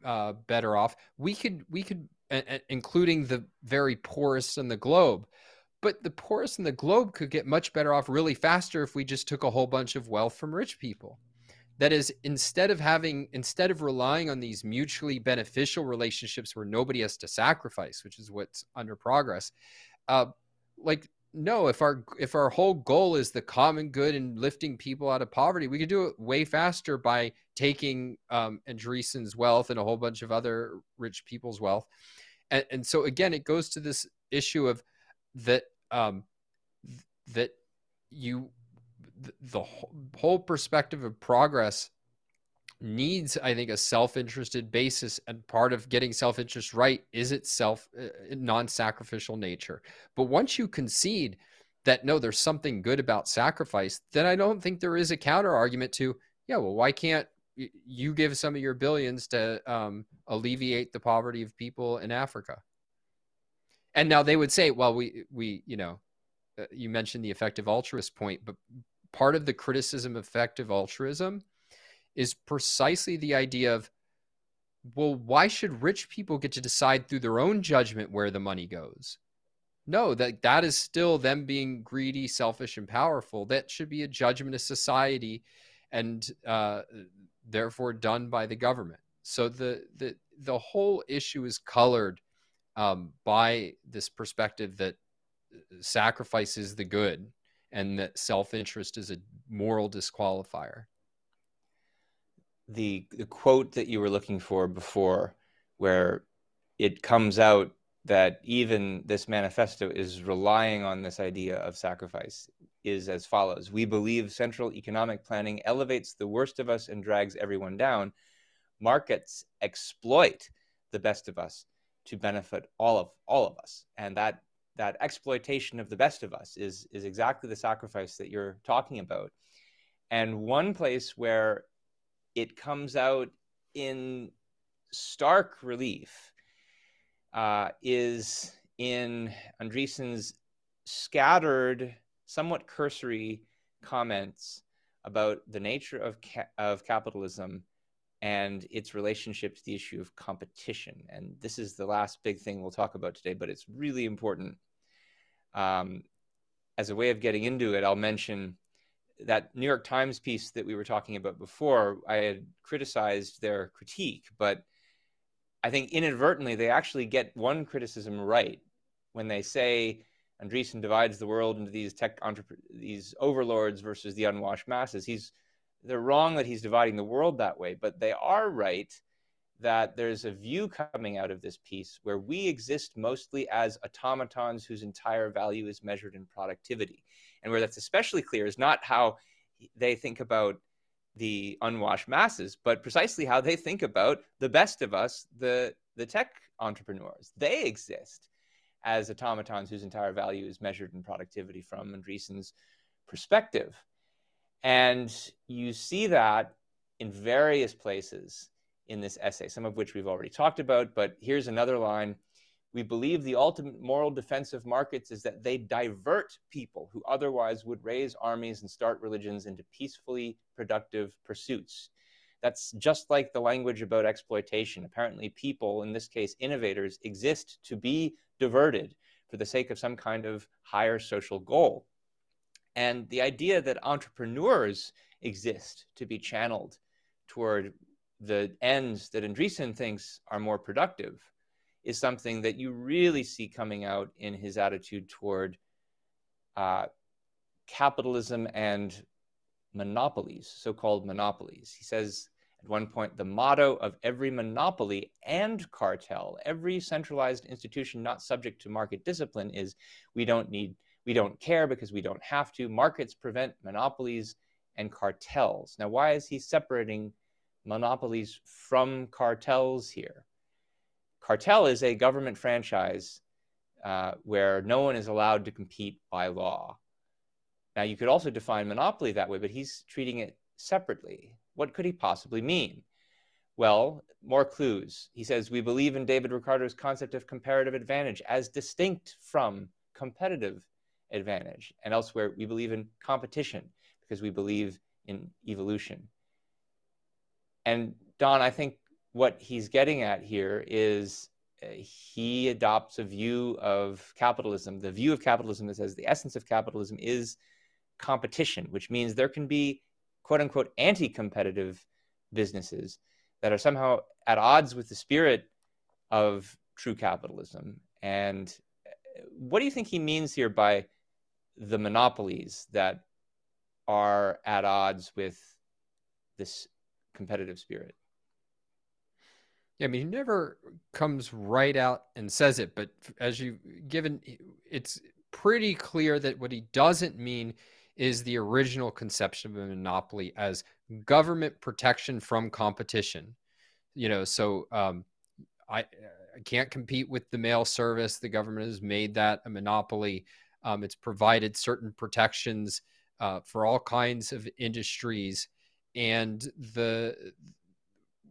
uh, better off. We could, we could, including the very poorest in the globe. But the poorest in the globe could get much better off really faster if we just took a whole bunch of wealth from rich people. That is, instead of having, instead of relying on these mutually beneficial relationships where nobody has to sacrifice, which is what's under progress, uh, like no, if our if our whole goal is the common good and lifting people out of poverty, we could do it way faster by taking um, Andreessen's wealth and a whole bunch of other rich people's wealth. And, and so again, it goes to this issue of that um, that you the whole perspective of progress needs i think a self-interested basis and part of getting self-interest right is itself uh, non-sacrificial nature. But once you concede that no there's something good about sacrifice then i don't think there is a counter argument to yeah well why can't you give some of your billions to um, alleviate the poverty of people in africa? And now they would say well we we you know uh, you mentioned the effective altruist point but part of the criticism of effective altruism is precisely the idea of well why should rich people get to decide through their own judgment where the money goes? No that that is still them being greedy selfish and powerful. That should be a judgment of society and uh, therefore done by the government. So the the the whole issue is colored um, by this perspective that uh, sacrifice is the good and that self-interest is a moral disqualifier the the quote that you were looking for before, where it comes out that even this manifesto is relying on this idea of sacrifice is as follows. We believe central economic planning elevates the worst of us and drags everyone down. Markets exploit the best of us to benefit all of all of us. And that that exploitation of the best of us is is exactly the sacrifice that you're talking about. And one place where it comes out in stark relief uh, is in Andreessen's scattered, somewhat cursory comments about the nature of, ca- of capitalism and its relationship to the issue of competition. And this is the last big thing we'll talk about today, but it's really important. Um, as a way of getting into it, I'll mention that New York Times piece that we were talking about before, I had criticized their critique, but I think inadvertently they actually get one criticism right when they say Andreessen divides the world into these tech these overlords versus the unwashed masses. He's they're wrong that he's dividing the world that way, but they are right that there's a view coming out of this piece where we exist mostly as automatons whose entire value is measured in productivity. And where that's especially clear is not how they think about the unwashed masses, but precisely how they think about the best of us, the, the tech entrepreneurs. They exist as automatons whose entire value is measured in productivity from Andreessen's perspective. And you see that in various places in this essay, some of which we've already talked about. But here's another line We believe the ultimate moral defense of markets is that they divert people who otherwise would raise armies and start religions into peacefully productive pursuits. That's just like the language about exploitation. Apparently, people, in this case innovators, exist to be diverted for the sake of some kind of higher social goal. And the idea that entrepreneurs exist to be channeled toward the ends that Andreessen thinks are more productive is something that you really see coming out in his attitude toward uh, capitalism and monopolies, so called monopolies. He says at one point the motto of every monopoly and cartel, every centralized institution not subject to market discipline is we don't need, we don't care because we don't have to. Markets prevent monopolies and cartels. Now, why is he separating monopolies from cartels here. Cartel is a government franchise uh, where no one is allowed to compete by law. Now, you could also define monopoly that way, but he's treating it separately. What could he possibly mean? Well, more clues. He says, We believe in David Ricardo's concept of comparative advantage as distinct from competitive advantage. And elsewhere, we believe in competition because we believe in evolution. And Don, I think what he's getting at here is uh, he adopts a view of capitalism. The view of capitalism that says the essence of capitalism is competition, which means there can be quote unquote anti competitive businesses that are somehow at odds with the spirit of true capitalism. And uh, what do you think he means here by the monopolies that are at odds with this competitive spirit. Yeah, I mean, he never comes right out and says it, but as you given, it's pretty clear that what he doesn't mean is the original conception of a monopoly as government protection from competition. You know, so um, I, I can't compete with the mail service. The government has made that a monopoly. Um, it's provided certain protections uh, for all kinds of industries, and the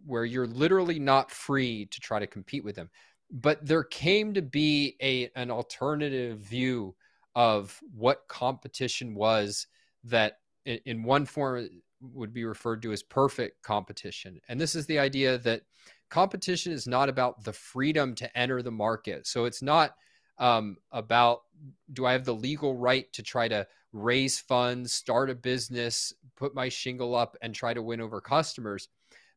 where you're literally not free to try to compete with them. But there came to be a an alternative view of what competition was that in, in one form would be referred to as perfect competition. And this is the idea that competition is not about the freedom to enter the market. So it's not um, about do I have the legal right to try to raise funds, start a business, put my shingle up, and try to win over customers.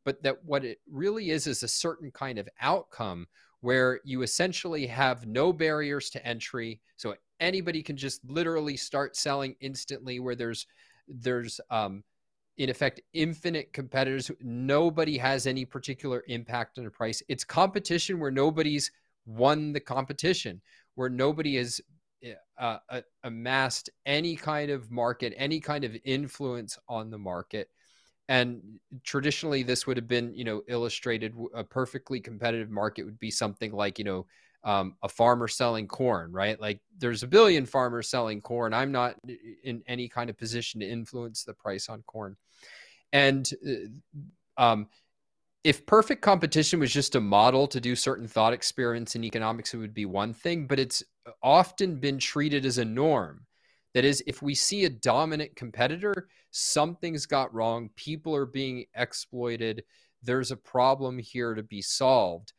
But that what it really is is a certain kind of outcome where you essentially have no barriers to entry. So anybody can just literally start selling instantly, where there's there's um, in effect infinite competitors. Nobody has any particular impact on the price. It's competition where nobody's won the competition, where nobody has uh, uh, amassed any kind of market, any kind of influence on the market. And traditionally, this would have been, you know, illustrated. A perfectly competitive market would be something like, you know, um, a farmer selling corn, right? Like there's a billion farmers selling corn. I'm not in any kind of position to influence the price on corn. And um, if perfect competition was just a model to do certain thought experiments in economics, it would be one thing, but it's often been treated as a norm. That is, if we see a dominant competitor, something's got wrong, people are being exploited, there's a problem here to be solved.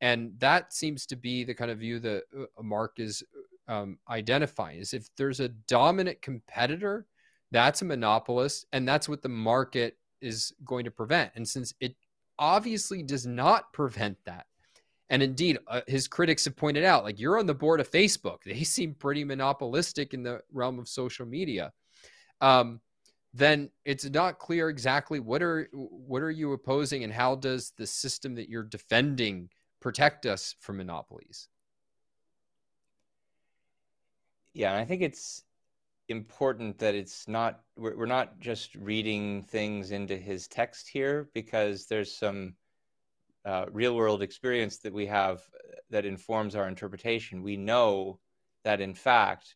And that seems to be the kind of view that uh, Marc is um, identifying is if there's a dominant competitor, that's a monopolist, and that's what the market is going to prevent. And since it obviously does not prevent that. And indeed, uh, his critics have pointed out, like you're on the board of Facebook, they seem pretty monopolistic in the realm of social media. Um, then it's not clear exactly what are what are you opposing, and how does the system that you're defending protect us from monopolies? Yeah, and I think it's important that it's not we're, not just reading things into his text here because there's some uh, real world experience that we have that informs our interpretation. We know that in fact,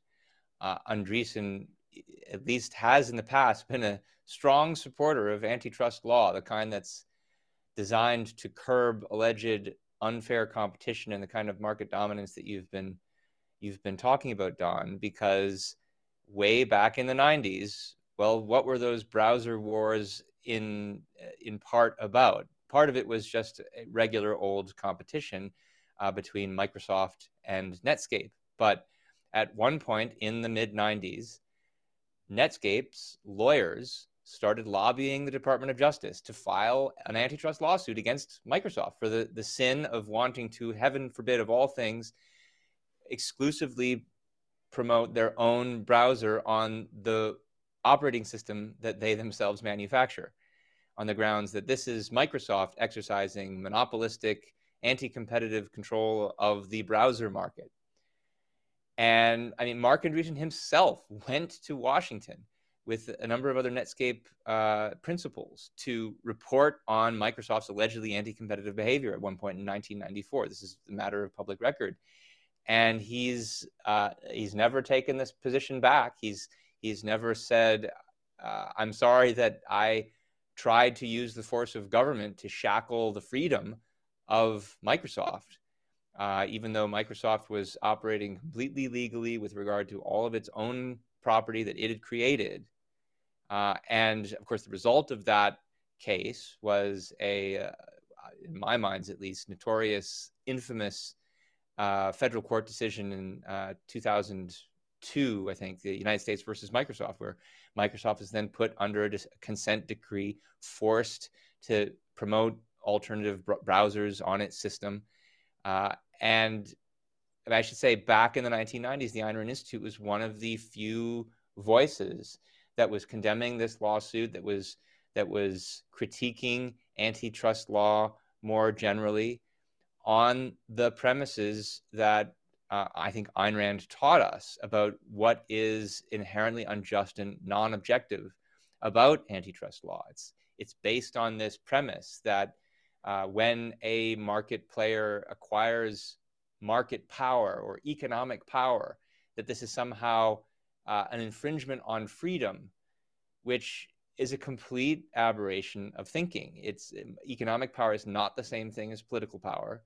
uh, Andreessen at least has in the past been a strong supporter of antitrust law, the kind that's designed to curb alleged unfair competition and the kind of market dominance that you've been you've been talking about, Don, because way back in the 90s, well, what were those browser wars in in part about? Part of it was just a regular old competition uh, between Microsoft and Netscape. But at one point in the mid 90s, Netscape's lawyers started lobbying the Department of Justice to file an antitrust lawsuit against Microsoft for the, the sin of wanting to, heaven forbid, of all things, exclusively promote their own browser on the operating system that they themselves manufacture on the grounds that this is Microsoft exercising monopolistic, anti competitive control of the browser market. And I mean, Marc Andreessen himself went to Washington with a number of other Netscape uh, principals to report on Microsoft's allegedly anti competitive behavior at one point in 1994. This is a matter of public record and he's uh, he's never taken this position back. He's he's never said, uh, "I'm sorry that I tried to use the force of government to shackle the freedom of Microsoft." Uh, even though Microsoft was operating completely legally with regard to all of its own property that it had created. Uh, and of course, the result of that case was a, uh, in my mind's at least, notorious, infamous uh, federal court decision in uh, 2002, I think, the United States versus Microsoft, where Microsoft is then put under a consent decree, forced to promote alternative br- browsers on its system. Uh, and I should say, back in the 1990s, the Ayn Institute was one of the few voices that was condemning this lawsuit, that was that was critiquing antitrust law more generally, on the premises that uh, I think Ayn Rand taught us about what is inherently unjust and non-objective about antitrust law. It's it's based on this premise that uh, when a market player acquires market power or economic power, that this is somehow uh, an infringement on freedom, which is a complete aberration of thinking. It's economic power is not the same thing as political power.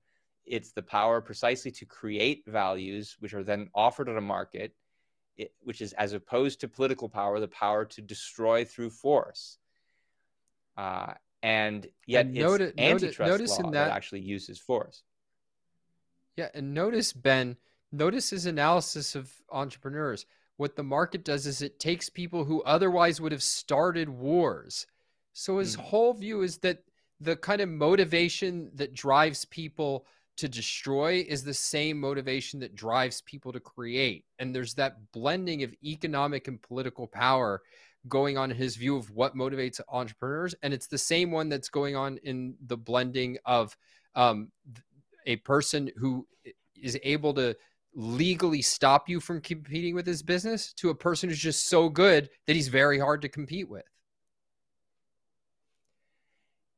It's the power precisely to create values, which are then offered at a market, it, which is as opposed to political power, the power to destroy through force. Uh, and yet, and it's antitrust notice, law that, that actually uses force. Yeah, and notice Ben, notice his analysis of entrepreneurs. What the market does is it takes people who otherwise would have started wars. So his mm. whole view is that the kind of motivation that drives people to destroy is the same motivation that drives people to create. And there's that blending of economic and political power going on in his view of what motivates entrepreneurs. And it's the same one that's going on in the blending of um, a person who is able to legally stop you from competing with his business to a person who's just so good that he's very hard to compete with.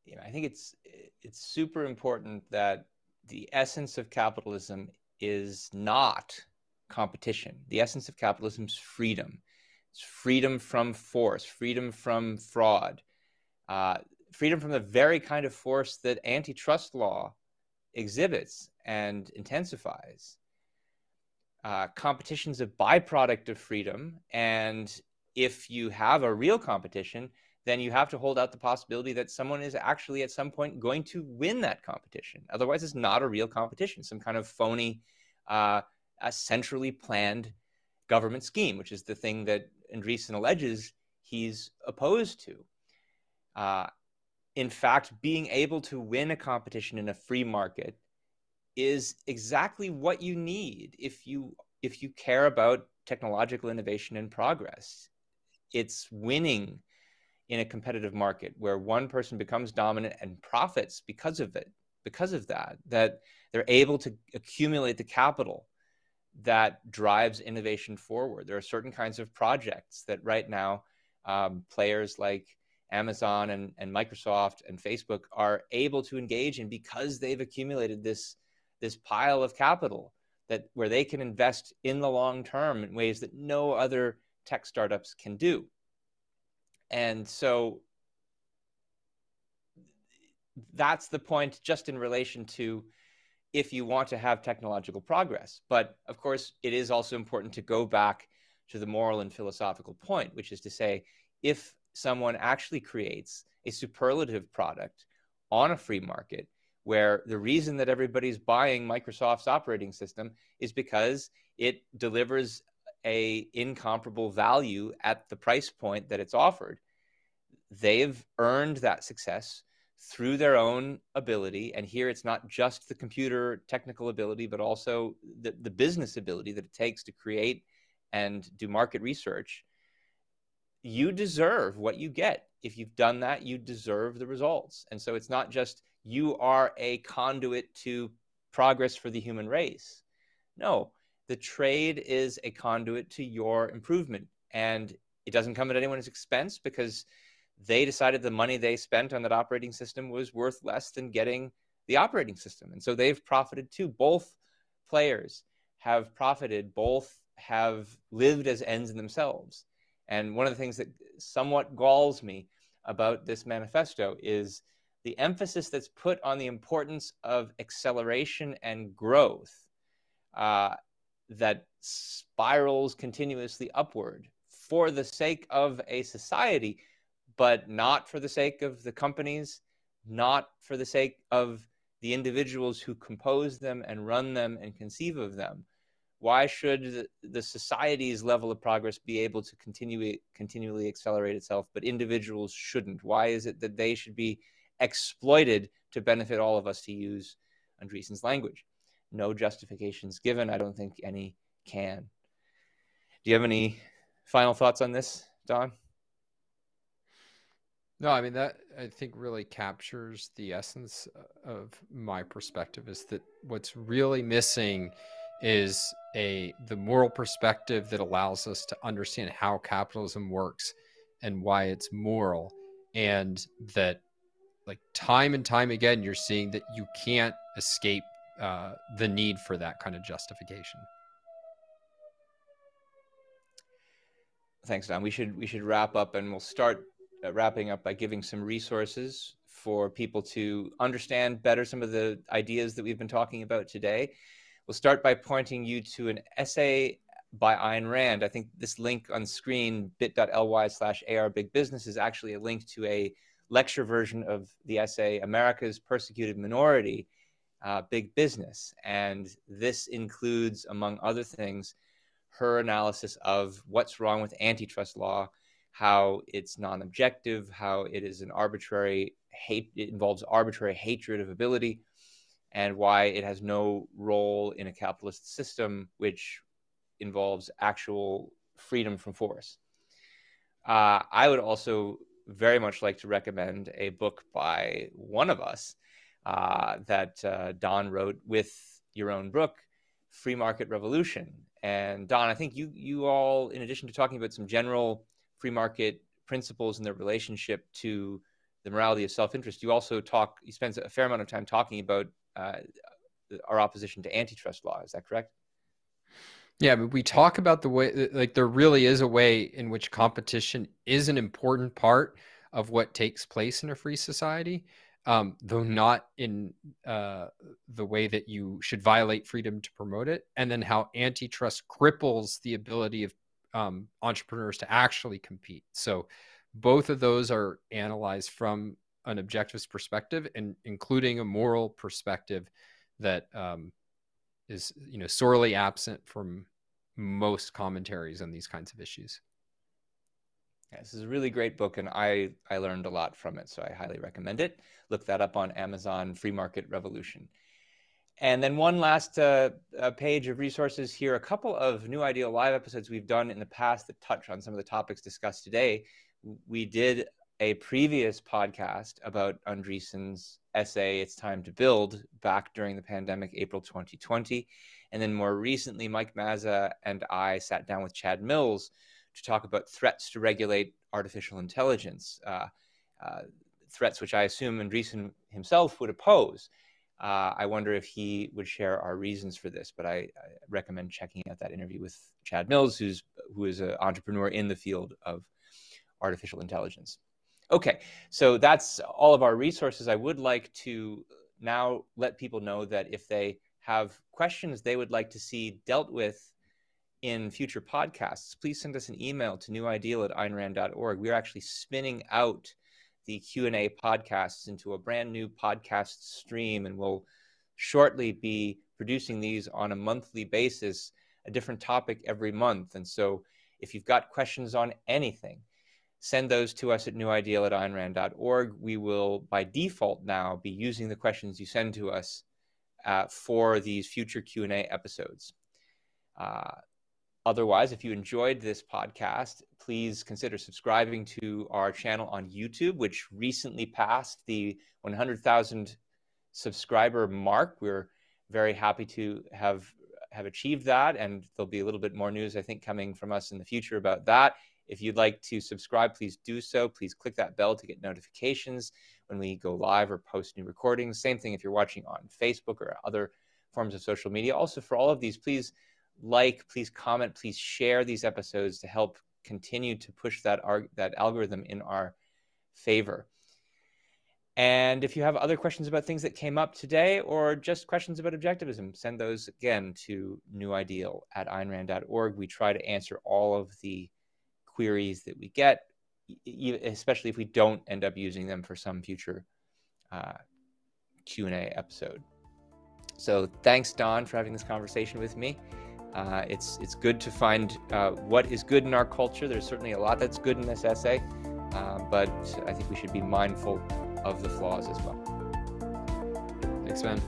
Yeah, I think it's it's super important that the essence of capitalism is not competition. The essence of capitalism is freedom. It's freedom from force, freedom from fraud, uh, freedom from the very kind of force that antitrust law exhibits and intensifies. Uh, is a byproduct of freedom, and if you have a real competition, then you have to hold out the possibility that someone is actually at some point going to win that competition. Otherwise, it's not a real competition, some kind of phony, uh, centrally planned government scheme, which is the thing that Andreessen alleges he's opposed to. Uh, in fact, being able to win a competition in a free market is exactly what you need if you if you care about technological innovation and progress. It's winning in a competitive market where one person becomes dominant and profits because of it, because of that, that they're able to accumulate the capital that drives innovation forward. There are certain kinds of projects that right now um, players like Amazon and, and Microsoft and Facebook are able to engage in because they've accumulated this, this pile of capital that where they can invest in the long term in ways that no other tech startups can do. And so that's the point just in relation to if you want to have technological progress. But of course, it is also important to go back to the moral and philosophical point, which is to say, if someone actually creates a superlative product on a free market where the reason that everybody's buying Microsoft's operating system is because it delivers a incomparable value at the price point that it's offered they've earned that success through their own ability and here it's not just the computer technical ability but also the, the business ability that it takes to create and do market research you deserve what you get. If you've done that, you deserve the results. And so it's not just you are a conduit to progress for the human race. No, the trade is a conduit to your improvement. And it doesn't come at anyone's expense because they decided the money they spent on that operating system was worth less than getting the operating system. And so they've profited too. Both players have profited, both have lived as ends in themselves. And one of the things that somewhat galls me about this manifesto is the emphasis that's put on the importance of acceleration and growth uh, that spirals continuously upward for the sake of a society, but not for the sake of the companies, not for the sake of the individuals who compose them and run them and conceive of them. Why should the society's level of progress be able to continue continually accelerate itself but individuals shouldn't? Why is it that they should be exploited to benefit all of us to use andreessen's language no justifications given. I don't think any can. Do you have any final thoughts on this, Don? No, I mean that I think really captures the essence uh, of my perspective is that what's really missing is a the moral perspective that allows us to understand how capitalism works and why it's moral and that like time and time again you're seeing that you can't escape uh, the need for that kind of justification. Thanks don. We should we should wrap up and we'll start uh, wrapping up by giving some resources for people to understand better some of the ideas that we've been talking about today. We'll start by pointing you to an essay by Ayn Rand. I think this link on screen, bit.ly slash AR Big Business, is actually a link to a lecture version of the essay, America's Persecuted Minority, uh, Big Business. And this includes, among other things, her analysis of what's wrong with antitrust law, how it's non objective, how it is an arbitrary hate, it involves arbitrary hatred of ability, and why it has no role in a capitalist system, which involves actual freedom from force. Uh, I would also very much like to recommend a book by one of us uh, that uh, Don wrote with Yaron Brook, Free Market Revolution. And Don, I think you you all, in addition to talking about some general free market principles and their relationship to the morality of self-interest, you also talk. You spend a fair amount of time talking about uh, our opposition to antitrust law. Is that correct? Yeah, but we talk about the way, like, there really is a way in which competition is an important part of what takes place in a free society, um, though not in uh, the way that you should violate freedom to promote it. And then how antitrust cripples the ability of um, entrepreneurs to actually compete. So both of those are analyzed from an objectivist perspective and including a moral perspective that um, is you know sorely absent from most commentaries on these kinds of issues. This is a really great book, and I I learned a lot from it, so I highly recommend it. Look that up on Amazon. Free Market Revolution. And then one last uh, uh, page of resources here. A couple of New Ideal live episodes we've done in the past that touch on some of the topics discussed today. We did a previous podcast about Andreessen's essay, It's Time to Build, back during the pandemic, April 2020. And then more recently, Mike Mazza and I sat down with Chad Mills to talk about threats to regulate artificial intelligence, uh, uh, threats which I assume Andreessen himself would oppose. Uh, I wonder if he would share our reasons for this, but I, I, recommend checking out that interview with Chad Mills, who's who is an entrepreneur in the field of artificial intelligence. Okay, so that's all of our resources. I would like to now let people know that if they have questions they would like to see dealt with in future podcasts, please send us an email to newideal at aynrand.org. We're actually spinning out the Q&A podcasts into a brand new podcast stream, and we'll shortly be producing these on a monthly basis, a different topic every month. And so if you've got questions on anything, send those to us at newideal at aynrand.org. We will, by default now, be using the questions you send to us uh, for these future Q&A episodes. Uh, otherwise, if you enjoyed this podcast, please consider subscribing to our channel on YouTube, which recently passed the 100,000 subscriber mark. We're very happy to have have achieved that, and there'll be a little bit more news, I think, coming from us in the future about that. If you'd like to subscribe, please do so. Please click that bell to get notifications when we go live or post new recordings. Same thing if you're watching on Facebook or other forms of social media. Also, for all of these, please like, please comment, please share these episodes to help continue to push that, that algorithm in our favor. And if you have other questions about things that came up today or just questions about objectivism, send those again to newideal at aynrand.org. We try to answer all of the queries that we get, especially if we don't end up using them for some future uh, Q&A episode. So thanks, Don, for having this conversation with me. Uh, it's it's good to find uh, what is good in our culture. There's certainly a lot that's good in this essay, uh, but I think we should be mindful of the flaws as well. Thanks, man.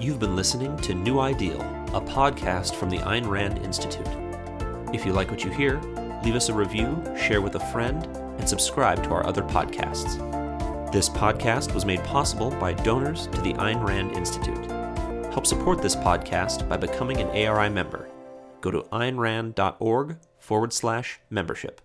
You've been listening to New Ideal, a podcast from the Ayn Rand Institute. If you like what you hear, leave us a review, share with a friend, and subscribe to our other podcasts. This podcast was made possible by donors to the Ayn Rand Institute. Help support this podcast by becoming an ARI member. Go to aynrand.org forward slash membership.